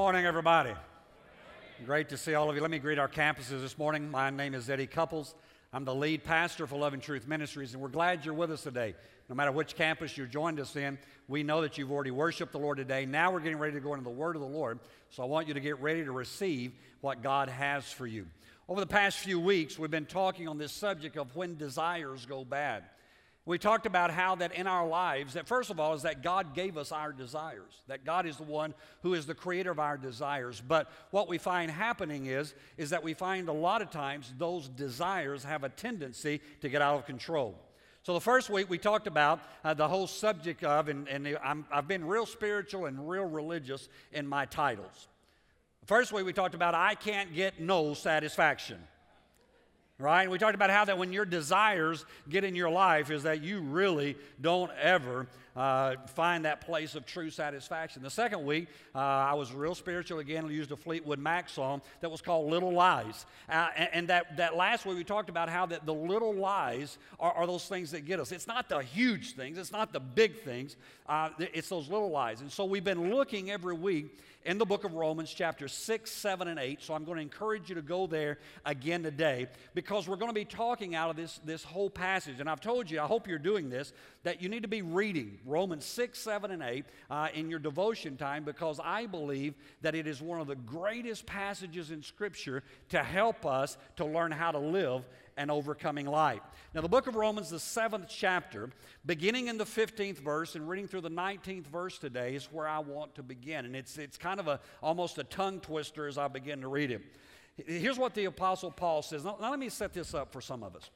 Morning, everybody. Great to see all of you. Let me greet our campuses this morning. My name is Eddie Couples. I'm the lead pastor for Love and Truth Ministries, and we're glad you're with us today. No matter which campus you joined us in, we know that you've already worshiped the Lord today. Now we're getting ready to go into the Word of the Lord, so I want you to get ready to receive what God has for you. Over the past few weeks, we've been talking on this subject of when desires go bad. We talked about how that in our lives, that first of all, is that God gave us our desires, that God is the one who is the creator of our desires. But what we find happening is, is that we find a lot of times those desires have a tendency to get out of control. So the first week we talked about uh, the whole subject of, and, and i have been real spiritual and real religious in my titles. First week we talked about I can't get no satisfaction right? We talked about how that when your desires get in your life is that you really don't ever uh, find that place of true satisfaction. The second week, uh, I was real spiritual again. Used a Fleetwood Mac song that was called Little Lies. Uh, and, and that, that last week, we talked about how that the little lies are, are, those things that get us. It's not the huge things, it's not the big things, uh, it's those little lies. And so we've been looking every week in the book of Romans, chapter 6, 7, and 8. So I'm going to encourage you to go there again today because we're going to be talking out of this, this whole passage. And I've told you, I hope you're doing this, that you need to be reading Romans 6, 7, and 8 uh, in your devotion time because I believe that it is one of the greatest passages in Scripture to help us to learn how to live an overcoming life. Now, the book of Romans, the seventh chapter, beginning in the 15th verse and reading through the 19th verse today, is where I want to begin. And it's, it's kind of a, almost a tongue twister as I begin to read it. Here's what the Apostle Paul says. Now, now let me set this up for some of us.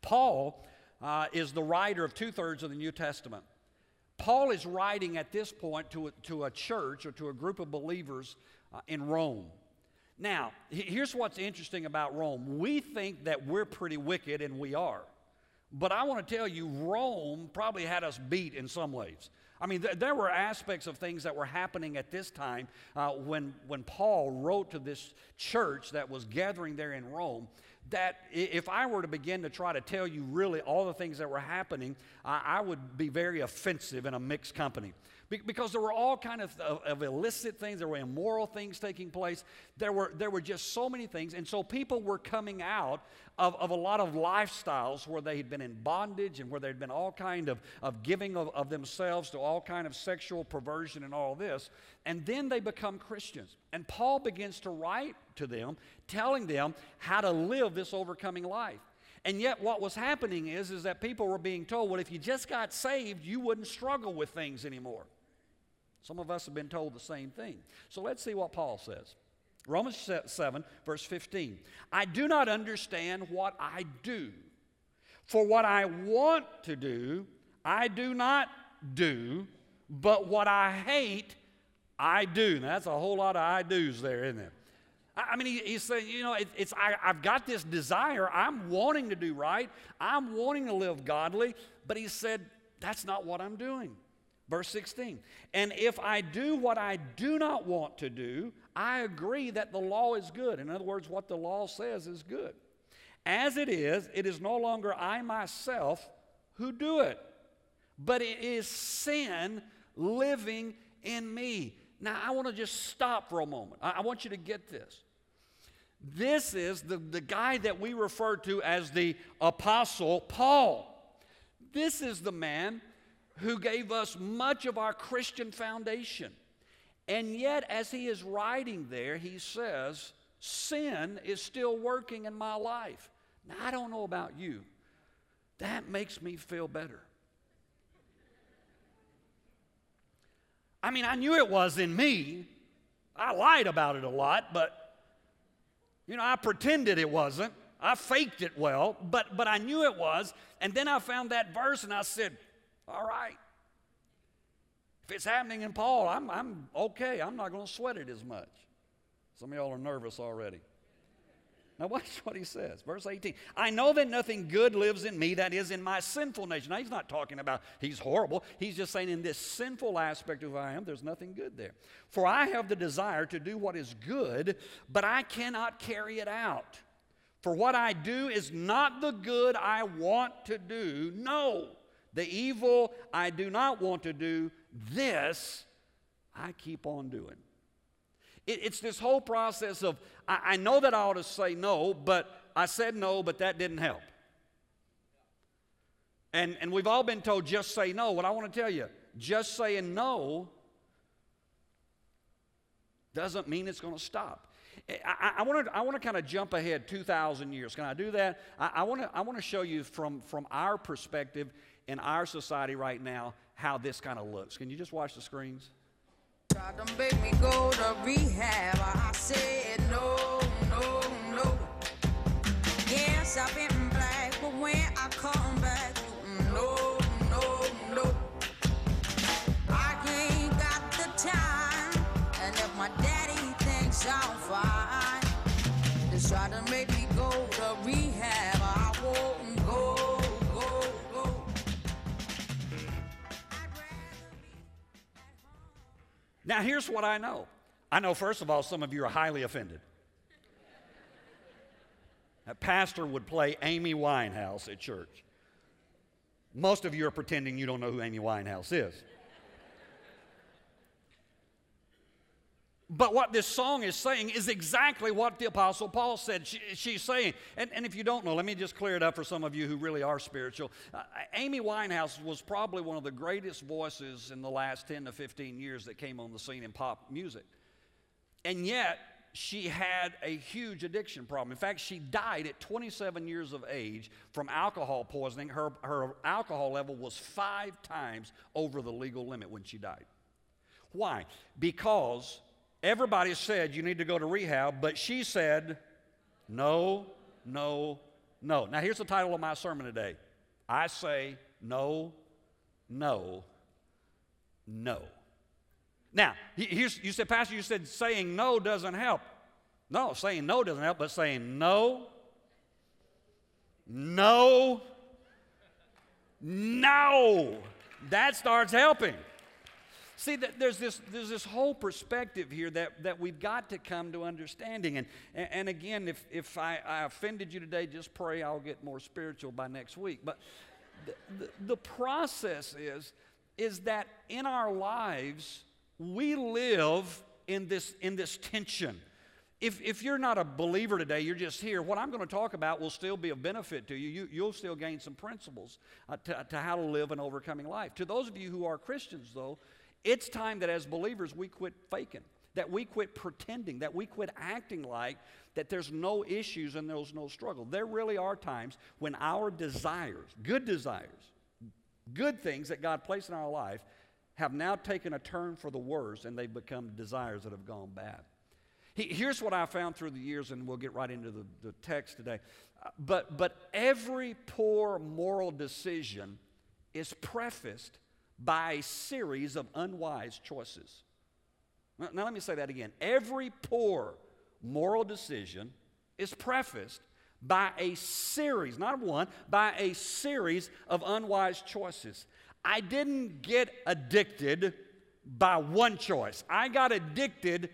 Paul uh, is the writer of two thirds of the New Testament. Paul is writing at this point to a, to a church or to a group of believers uh, in Rome. Now, here's what's interesting about Rome. We think that we're pretty wicked, and we are. But I want to tell you, Rome probably had us beat in some ways. I mean, th- there were aspects of things that were happening at this time uh, when, when Paul wrote to this church that was gathering there in Rome. That if I were to begin to try to tell you really all the things that were happening, I, I would be very offensive in a mixed company. Because there were all kind of, of, of, illicit things there were immoral things taking place there were, there were just so many things and so people were coming out of, of a lot of lifestyles where they had been in bondage and where there had been all kind of, of giving of, of themselves to all kind of sexual perversion and all this and then they become christians. And paul begins to write to them telling them how to live this overcoming life and yet, what was happening is, is that people were being told, well, if you just got saved, you wouldn't struggle with things anymore. Some of us have been told the same thing. So let's see what Paul says. Romans 7, verse 15. I do not understand what I do. For what I want to do, I do not do, but what I hate, I do. Now, that's a whole lot of I do's there, isn't it? I mean, he, he's saying, you know, it, it's I, I've got this desire. I'm wanting to do right. I'm wanting to live godly. But he said, that's not what I'm doing. Verse 16, and if I do what I do not want to do, I agree that the law is good. In other words, what the law says is good. As it is, it is no longer I myself who do it, but it is sin living in me. Now, I want to just stop for a moment. I want you to get this. This is the, the guy that we refer to as the Apostle Paul. This is the man who gave us much of our Christian foundation. And yet, as he is writing there, he says, Sin is still working in my life. Now, I don't know about you, that makes me feel better. I mean, I knew it was in me. I lied about it a lot, but, you know, I pretended it wasn't. I faked it well, but, but I knew it was. And then I found that verse and I said, all right. If it's happening in Paul, I'm, I'm okay. I'm not going to sweat it as much. Some of y'all are nervous already. Now, watch what he says. Verse 18 I know that nothing good lives in me, that is, in my sinful nature. Now, he's not talking about he's horrible. He's just saying, in this sinful aspect of who I am, there's nothing good there. For I have the desire to do what is good, but I cannot carry it out. For what I do is not the good I want to do. No. The evil I do not want to do, this I keep on doing. It, it's this whole process of, I, I know that I ought to say no, but I said no, but that didn't help. And, and we've all been told just say no. What I want to tell you, just saying no doesn't mean it's going to stop. I, want to I want to kind of jump ahead 2,000 years. Can I do that? I, I want to I want to show you from from our perspective in our society right now how this kind of looks. Can you just watch the screens? Yes, I've been black, but when I come Now, here's what I know. I know, first of all, some of you are highly offended. A pastor would play Amy Winehouse at church. Most of you are pretending you don't know who Amy Winehouse is. But what this song is saying is exactly what the Apostle Paul said she, she's saying. And, and, if you don't know, let me just clear it up for some of you who really are spiritual. Uh, Amy Winehouse was probably one of the greatest voices in the last 10 to 15 years that came on the scene in pop music. And yet, she had a huge addiction problem. In fact, she died at 27 years of age from alcohol poisoning. Her, her alcohol level was five times over the legal limit when she died. Why? Because everybody said you need to go to rehab, but she said, no, no, no. Now, here's the title of my sermon today I say, no, no, no. Now, here's, you said, Pastor, you said saying no doesn't help. No, saying no doesn't help, but saying no, no, no, that starts helping. See, there's this, there's this whole perspective here that, that we've got to come to understanding. And, and again, if, if I, I offended you today, just pray I'll get more spiritual by next week. But the, the, the process is, is that in our lives, we live in this, in this tension. If, if you're not a believer today, you're just here, what I'm going to talk about will still be of benefit to you. you will still gain some principles uh, to, to how to live an overcoming life. To those of you who are Christians, though, it's time that as believers we quit faking, that we quit pretending, that we quit acting like that there's no issues and there's no struggle. There really are times when our desires, good desires, good things that God placed in our life, have now taken a turn for the worse and they've become desires that have gone bad. here's what I found through the years, and we'll get right into the, the text today. Uh, but, but every poor moral decision is prefaced by a series of unwise choices. Now, now let me say that again. Every poor moral decision is prefaced by a series, not one, by a series of unwise choices. I didn't get addicted by one choice. I got addicted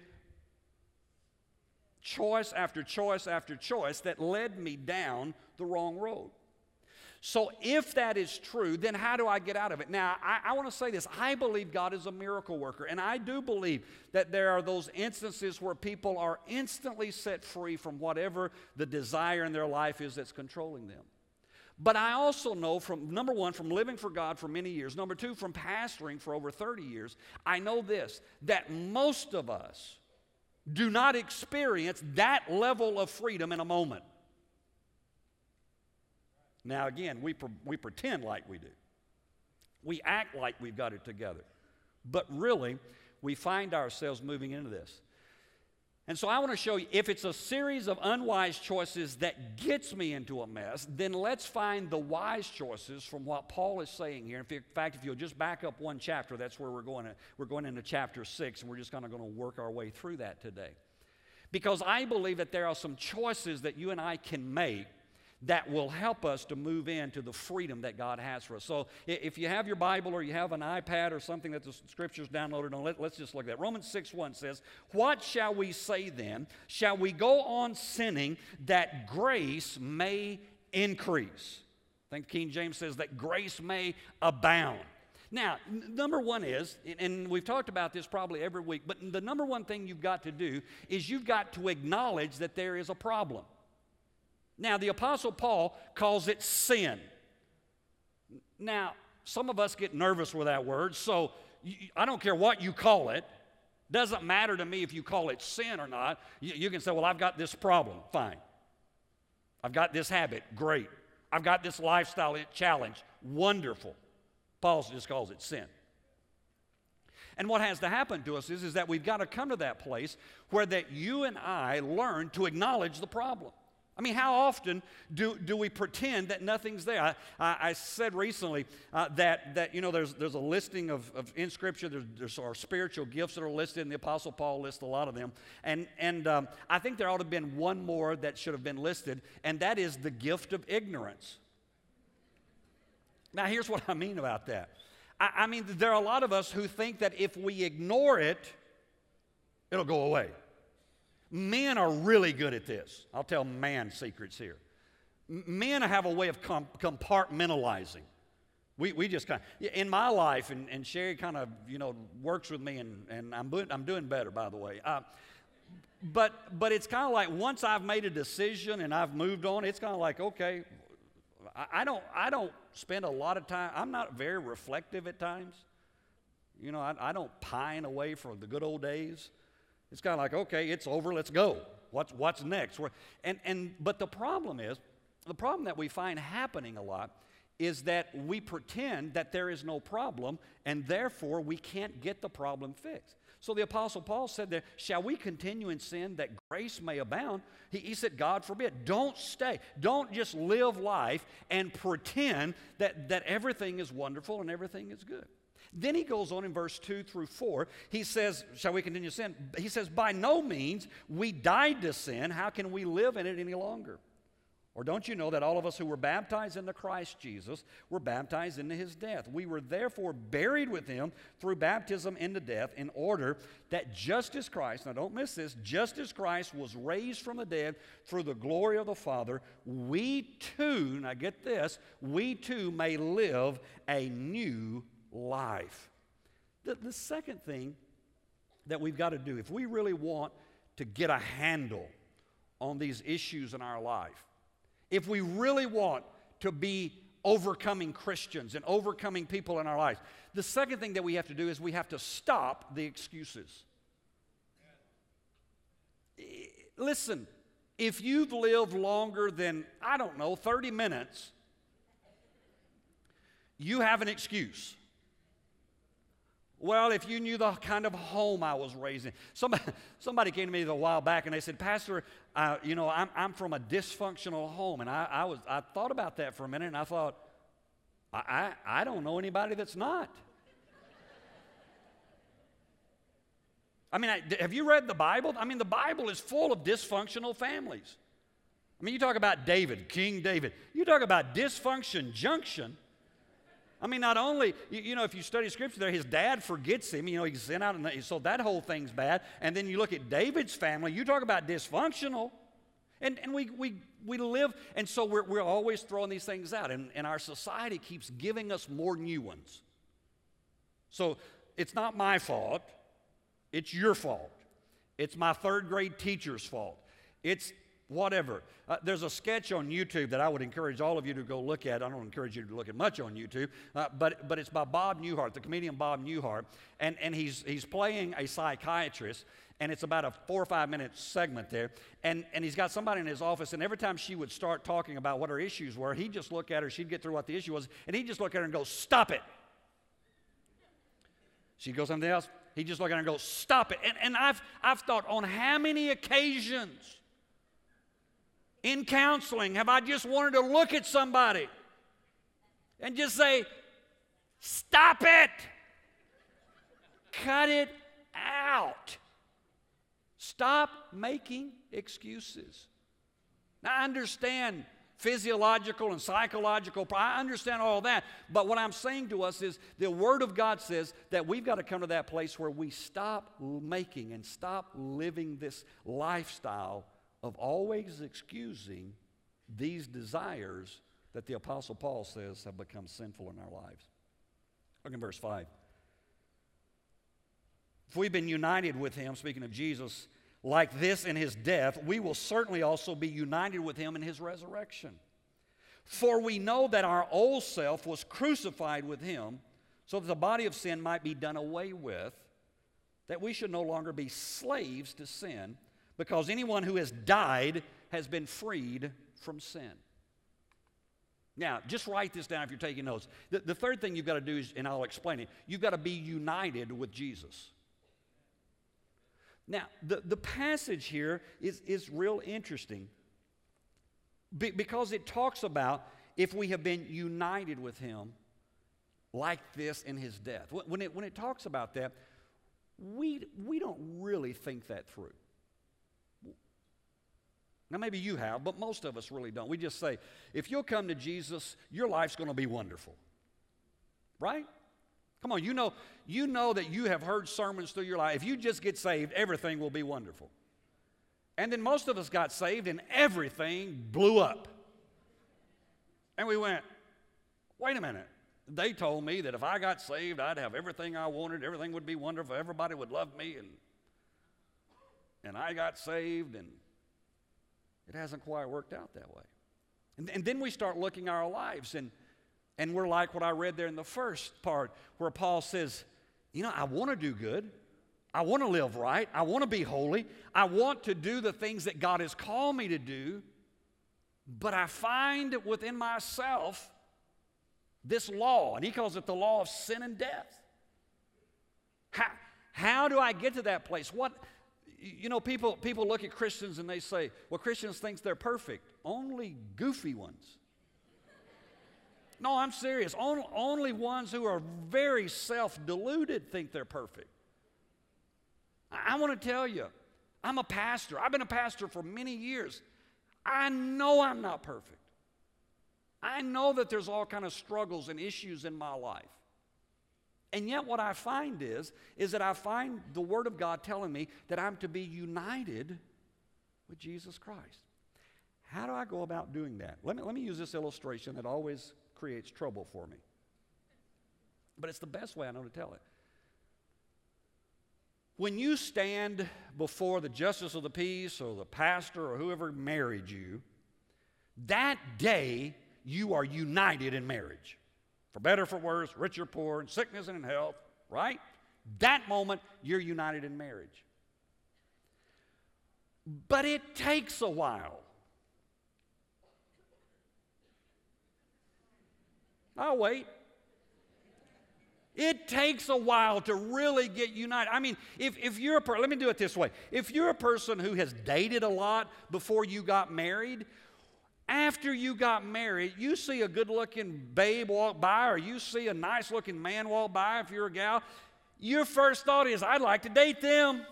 choice after choice after choice that led me down the wrong road. So, if that is true, then how do I get out of it? Now, I, I want to say this. I believe God is a miracle worker, and I do believe that there are those instances where people are instantly set free from whatever the desire in their life is that's controlling them. But I also know from number one, from living for God for many years, number two, from pastoring for over 30 years, I know this that most of us do not experience that level of freedom in a moment. Now, again, we, pre- we pretend like we do, we act like we've got it together. But really, we find ourselves moving into this. And so I want to show you if it's a series of unwise choices that gets me into a mess, then let's find the wise choices from what Paul is saying here. In fact, if you'll just back up one chapter, that's where we're going. To, we're going into chapter six, and we're just kind of going to work our way through that today. Because I believe that there are some choices that you and I can make that will help us to move into the freedom that God has for us. So if you have your Bible or you have an iPad or something that the scriptures downloaded on, let, us just look at that. Romans 6 1 says, What shall we say then? Shall we go on sinning that grace may increase? I think King James says that grace may abound. Now, number one is, and we've talked about this probably every week, but the number one thing you've got to do is you've got to acknowledge that there is a problem. Now, the Apostle Paul calls it sin. Now, some of us get nervous with that word, so I don't care what you call it. Doesn't matter to me if you call it sin or not. You, can say, well, I've got this problem. Fine. I've got this habit. Great. I've got this lifestyle challenge. Wonderful. Paul just calls it sin. And what has to happen to us is, is that we've got to come to that place where that you and I learn to acknowledge the problem. I mean, how often do, do we pretend that nothing's there? I, I, I said recently uh, that, that, you know, there's, there's a listing of, of in Scripture, there's, there's our spiritual gifts that are listed, and the Apostle Paul lists a lot of them. And, and um, I think there ought to have been one more that should have been listed, and that is the gift of ignorance. Now, here's what I mean about that. I, I mean, there are a lot of us who think that if we ignore it, it'll go away. Men are really good at this. I'll tell man secrets here. Men have a way of compartmentalizing. We, we just kind of, in my life, and, and Sherry kind of, you know, works with me, and, and I'm, I'm doing better, by the way. Uh, but, but it's kind of like once I've made a decision and I've moved on, it's kind of like, okay, I, I, don't, I don't spend a lot of time, I'm not very reflective at times. You know, I, I don't pine away for the good old days. It's kind of like, okay, it's over, let's go. What's, what's next? And, and, but the problem is, the problem that we find happening a lot is that we pretend that there is no problem, and therefore we can't get the problem fixed. So the Apostle Paul said there, Shall we continue in sin that grace may abound? He, he, said, God forbid. Don't stay. Don't just live life and pretend that, that everything is wonderful and everything is good. Then he goes on in verse 2 through 4. He says, Shall we continue sin? He says, By no means, we died to sin. How can we live in it any longer? Or don't you know that all of us who were baptized into Christ Jesus were baptized into his death? We were therefore buried with him through baptism into death, in order that just as Christ, now don't miss this, just as Christ was raised from the dead through the glory of the Father, we too, now get this, we too may live a new life. The, the second thing that we've got to do, if we really want to get a handle on these issues in our life, if we really want to be overcoming Christians and overcoming people in our lives, the second thing that we have to do is we have to stop the excuses. Listen, if you've lived longer than, I don't know, 30 minutes, you have an excuse. Well, if you knew the kind of home I was raised in. Somebody, somebody came to me a while back and they said, Pastor, uh, you know, I'm, I'm from a dysfunctional home. And I, I, was, I thought about that for a minute and I thought, I, I, I don't know anybody that's not. I mean, I, have you read the Bible? I mean, the Bible is full of dysfunctional families. I mean, you talk about David, King David. You talk about dysfunction junction. I mean, not only, you, you, know, if you study scripture there, his dad forgets him. You know, he's sent out, and so that whole thing's bad. And then you look at David's family, you talk about dysfunctional. And, and we, we, we live, and so we're, we're always throwing these things out. And, and our society keeps giving us more new ones. So it's not my fault, it's your fault. It's my third grade teacher's fault. It's whatever. Uh, there's a sketch on YouTube that I would encourage all of you to go look at. I don't encourage you to look at much on YouTube, uh, but, but it's by Bob Newhart, the comedian Bob Newhart, and, and he's, he's playing a psychiatrist, and it's about a four or five minute segment there. And, and he's got somebody in his office, and every time she would start talking about what her issues were, he'd just look at her, she'd get through what the issue was, and he'd just look at her and go, Stop it. She'd go something else. He'd just look at her and go, Stop it. And, and I've, I've thought, on how many occasions in counseling have I just wanted to look at somebody and just say, Stop it! Cut it out. Stop making excuses. Now, I understand physiological and psychological. I understand all that. But what I'm saying to us is the Word of God says that we've got to come to that place where we stop making and stop living this lifestyle of always excusing these desires that the Apostle Paul says have become sinful in our lives. Look in verse 5. If we've been united with him, speaking of Jesus, like this in his death, we will certainly also be united with him in his resurrection. For we know that our old self was crucified with him so that the body of sin might be done away with, that we should no longer be slaves to sin, because anyone who has died has been freed from sin. Now, just write this down if you're taking notes. The, the third thing you've got to do is, and I'll explain it, you've got to be united with Jesus. Now, the, the passage here is, is real interesting be, because it talks about if we have been united with Him like this in His death. When it, when it talks about that, we, we don't really think that through. Now, maybe you have, but most of us really don't. We just say, if you'll come to Jesus, your life's going to be wonderful. Right? Come on, you know, you know that you have heard sermons through your life. If you just get saved, everything will be wonderful. And then most of us got saved and everything blew up. And we went, wait a minute. They told me that if I got saved, I'd have everything I wanted, everything would be wonderful, everybody would love me, and, and I got saved, and it hasn't quite worked out that way. And, and then we start looking our lives, and and we're like what I read there in the first part, where Paul says, You know, I want to do good. I want to live right. I want to be holy. I want to do the things that God has called me to do. But I find within myself this law, and he calls it the law of sin and death. How, how do I get to that place? What, you know, people, people look at Christians and they say, well, Christians think they're perfect. Only goofy ones. No, I'm serious. Only, ones who are very self deluded think they're perfect. I, I want to tell you, I'm a pastor. I've been a pastor for many years. I know I'm not perfect. I know that there's all kind of struggles and issues in my life. And yet what I find is is that I find the word of God telling me that I'm to be united with Jesus Christ. How do I go about doing that? Let me, let me use this illustration that always creates trouble for me. But it's the best way I know to tell it. When you stand before the justice of the peace or the pastor or whoever married you, that day you are united in marriage. For better, for worse, rich or poor, in sickness and in health, right? That moment, you're united in marriage. But it takes a while. I'll wait. It takes a while to really get united. I mean, if, if you're a person, let me do it this way. If you're a person who has dated a lot before you got married, after you got married, you see a good looking babe walk by, or you see a nice looking man walk by if you're a gal, your first thought is, I'd like to date them.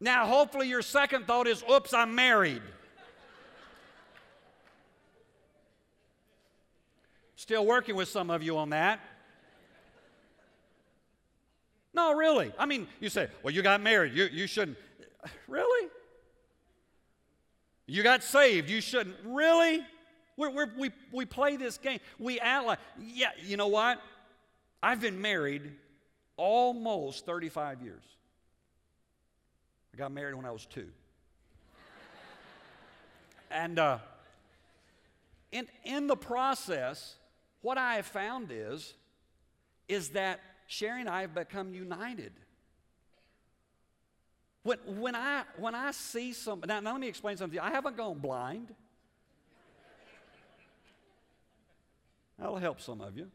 Now, hopefully, your second thought is, oops, I'm married. Still working with some of you on that. No, really. I mean, you say, well, you got married. You, you shouldn't. Really? You got saved. You shouldn't. Really? We're, we're, we we play this game. We like, yeah, you know what? I've been married almost 35 years. I got married when I was two. and uh, in, in the process, what I have found is, is that Sherry and I have become united. When, when, I, when I see something, now, now let me explain something. To you. I haven't gone blind. That'll help some of you.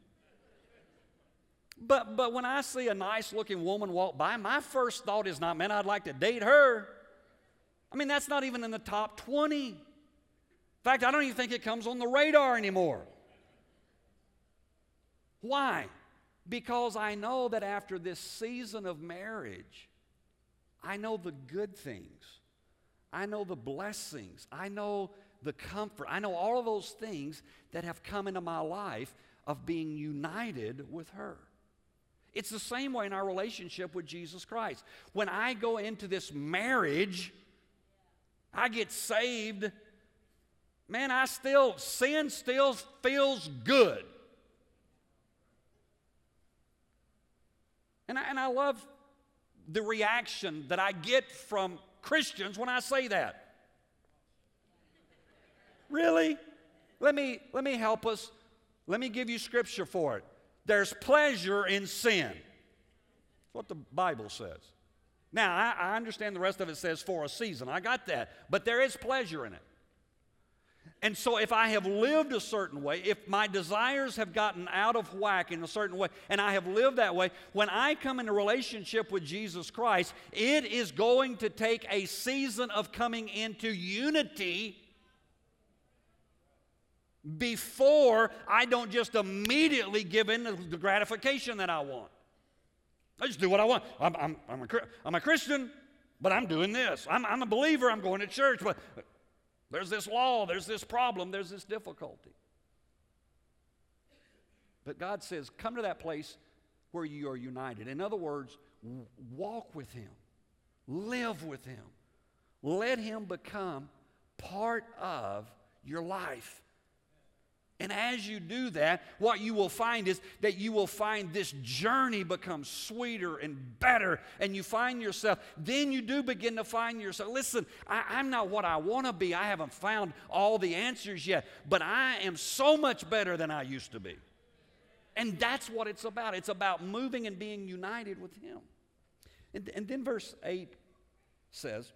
But, but when I see a nice looking woman walk by, my first thought is not, man, I'd like to date her. I mean, that's not even in the top 20. In fact, I don't even think it comes on the radar anymore. Why? Because I know that after this season of marriage, I know the good things. I know the blessings. I know the comfort. I know all of those things that have come into my life of being united with her. It's the same way in our relationship with Jesus Christ. When I go into this marriage, I get saved. Man, I still, sin still feels good. And I, and I love the reaction that I get from Christians when I say that. Really? Let me, let me help us. Let me give you scripture for it. There's pleasure in sin. That's what the Bible says. Now, I, I understand the rest of it says for a season. I got that. But there is pleasure in it. And so, if I have lived a certain way, if my desires have gotten out of whack in a certain way, and I have lived that way, when I come into relationship with Jesus Christ, it is going to take a season of coming into unity before I don't just immediately give in to the gratification that I want. I just do what I want. I'm, I'm, I'm, a, I'm a Christian, but I'm doing this. I'm, I'm a believer, I'm going to church, but there's this law, there's this problem, there's this difficulty. But God says, come to that place where you are united. In other words, walk with Him, live with Him, let Him become part of your life. And as you do that, what you will find is that you will find this journey become sweeter and better. And you find yourself, then you do begin to find yourself. Listen, I, am not what I want to be. I haven't found all the answers yet, but I am so much better than I used to be. And that's what it's about. It's about moving and being united with Him. And, and then verse 8 says,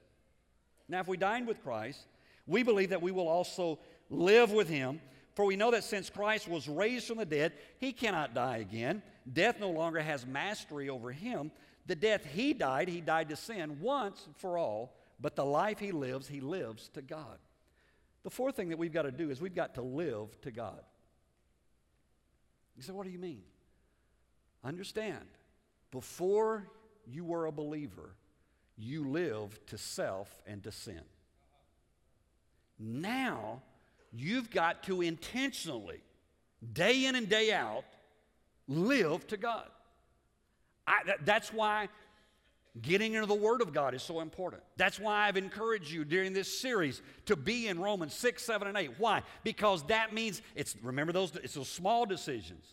Now if we dine with Christ, we believe that we will also live with Him. For we know that since Christ was raised from the dead, he cannot die again. Death no longer has mastery over him. The death he died, he died to sin once for all, but the life he lives, he lives to God. The fourth thing that we've got to do is we've got to live to God. You say, what do you mean? Understand, before you were a believer, you lived to self and to sin. Now, You've got to intentionally, day in and day out, live to God. I, that, that's why getting into the Word of God is so important. That's why I've encouraged you during this series to be in Romans 6, 7, and 8. Why? Because that means it's, remember those, it's those small decisions.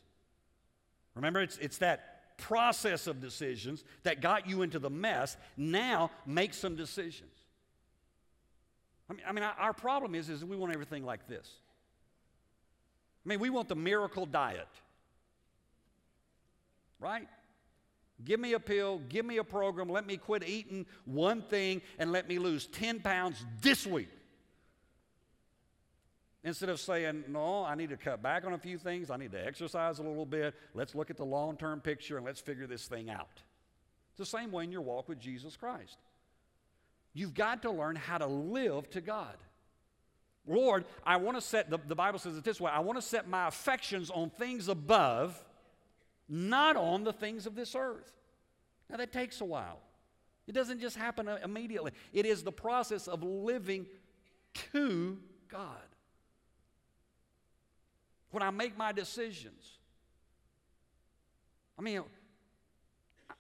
Remember, it's, it's that process of decisions that got you into the mess. Now make some decisions. I mean, I mean our problem is, is we want everything like this. I mean, we want the miracle diet, right? Give me a pill, give me a program, let me quit eating one thing and let me lose 10 pounds this week. Instead of saying, no, I need to cut back on a few things, I need to exercise a little bit, let's look at the long term picture and let's figure this thing out. It's the same way in your walk with Jesus Christ. You've got to learn how to live to God. Lord, I want to set, the, the Bible says it this way I want to set my affections on things above, not on the things of this earth. Now, that takes a while. It doesn't just happen uh, immediately, it is the process of living to God. When I make my decisions, I mean,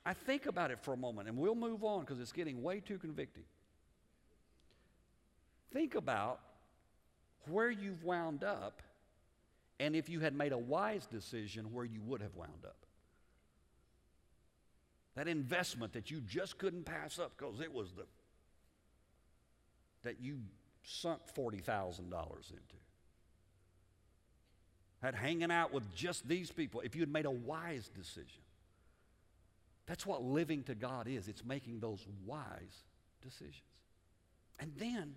I think about it for a moment and we'll move on because it's getting way too convicting. Think about where you've wound up and if you had made a wise decision, where you would have wound up. That investment that you just couldn't pass up because it was the that you sunk $40,000 into. Had hanging out with just these people, if you had made a wise decision. That's what living to God is. It's making those wise decisions. And then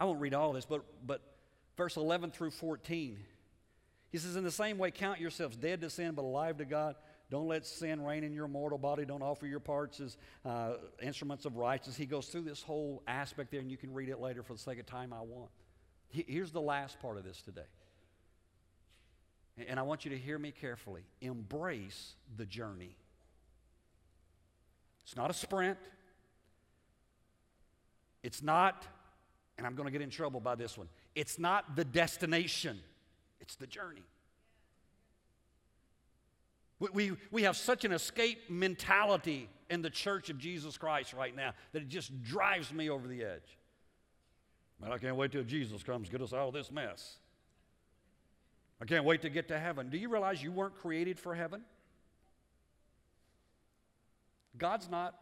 I won't read all this, but, but verse 11 through 14. He says, In the same way, count yourselves dead to sin, but alive to God. Don't let sin reign in your mortal body. Don't offer your parts as uh, instruments of righteousness. He goes through this whole aspect there, and you can read it later for the sake of time I want. Here's the last part of this today. And I want you to hear me carefully. Embrace the journey. It's not a sprint. It's not and I'm going to get in trouble by this one. It's not the destination, it's the journey. We, we, we have such an escape mentality in the church of Jesus Christ right now that it just drives me over the edge. Man, I can't wait till Jesus comes get us out of this mess. I can't wait to get to heaven. Do you realize you weren't created for heaven? God's not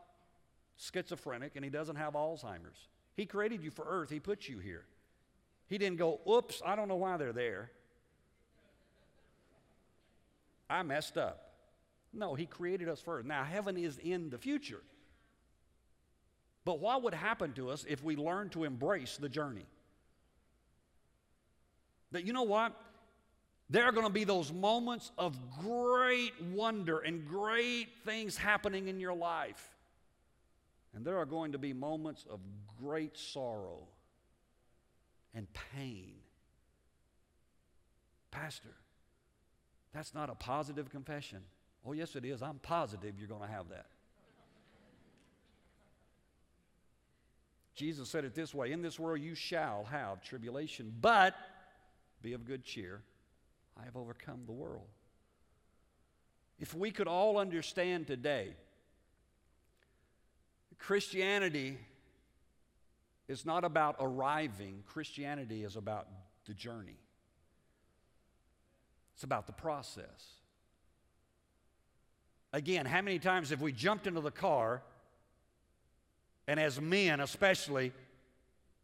schizophrenic and He doesn't have Alzheimer's. He created you for earth, He put you here. He didn't go, oops, I don't know why they're there. I messed up. No, He created us first. Now, heaven is in the future. But what would happen to us if we learned to embrace the journey? That you know what? There are going to be those moments of great wonder and great things happening in your life. And there are going to be moments of great sorrow and pain. Pastor, that's not a positive confession. Oh, yes, it is. I'm positive you're going to have that. Jesus said it this way In this world you shall have tribulation, but be of good cheer. I have overcome the world. If we could all understand today, Christianity is not about arriving, Christianity is about the journey. It's about the process. Again, how many times have we jumped into the car, and as men especially,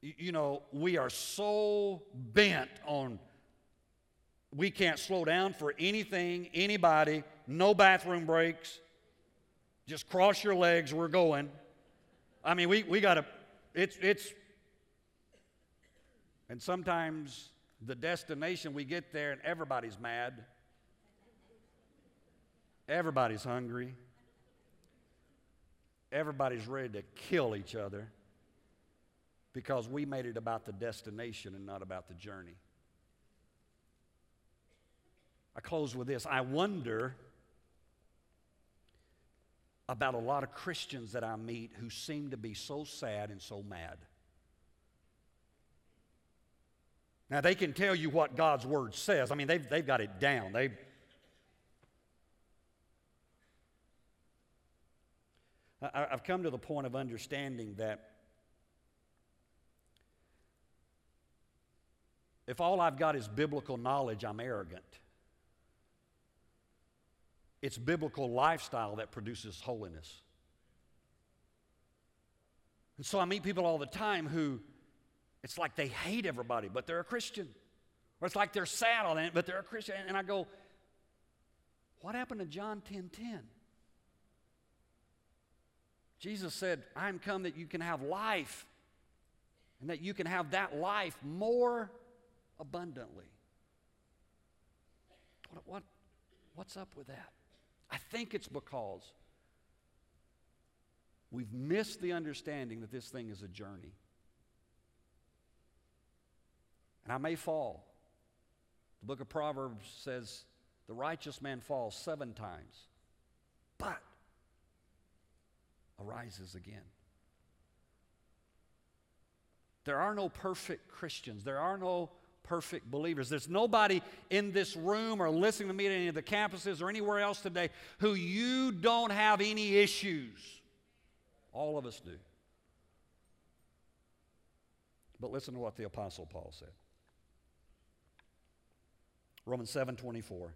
you know, we are so bent on we can't slow down for anything, anybody, no bathroom breaks. Just cross your legs, we're going. I mean, we, we got to, it's, it's, and sometimes the destination we get there and everybody's mad. Everybody's hungry. Everybody's ready to kill each other because we made it about the destination and not about the journey. I close with this. I wonder about a lot of Christians that I meet who seem to be so sad and so mad. Now, they can tell you what God's Word says. I mean, they've, they've got it down. They, I, I've come to the point of understanding that if all I've got is biblical knowledge, I'm arrogant. It's biblical lifestyle that produces holiness. And so I meet people all the time who it's like they hate everybody, but they're a Christian. Or it's like they're sad on it, but they're a Christian. And I go, what happened to John 10 10? Jesus said, I'm come that you can have life and that you can have that life more abundantly. What, what, what's up with that? I think it's because we've missed the understanding that this thing is a journey. And I may fall. The book of Proverbs says the righteous man falls seven times, but arises again. There are no perfect Christians. There are no perfect believers. There's nobody in this room or listening to me at any of the campuses or anywhere else today who you don't have any issues. All of us do. But listen to what the Apostle Paul said. Romans 7 24.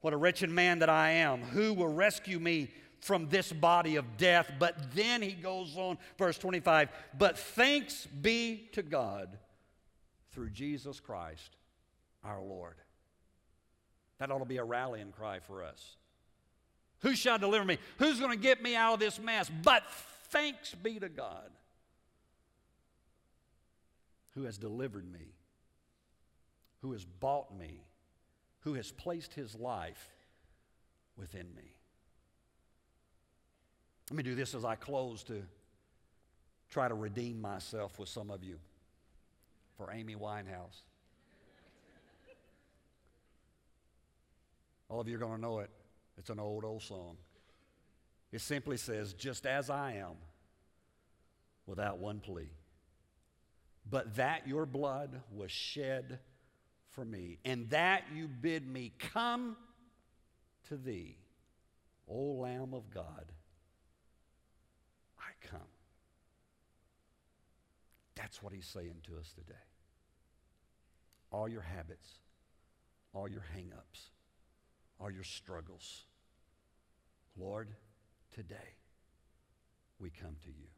What a wretched man that I am. Who will rescue me from this body of death? But then he goes on, verse 25. But thanks be to God through Jesus Christ our Lord. That ought to be a rallying cry for us. Who shall deliver me? Who's going to get me out of this mess? But thanks be to God who has delivered me, who has bought me, who has placed his life within me. Let me do this as I close to try to redeem myself with some of you for Amy Winehouse. All of you are going to know it. It's an old, old song. It simply says, Just as I am, without one plea. But that your blood was shed for me, and that you bid me come to thee, O Lamb of God. I come. That's what he's saying to us today all your habits, all your hang ups, all your struggles. Lord, today, we come to you.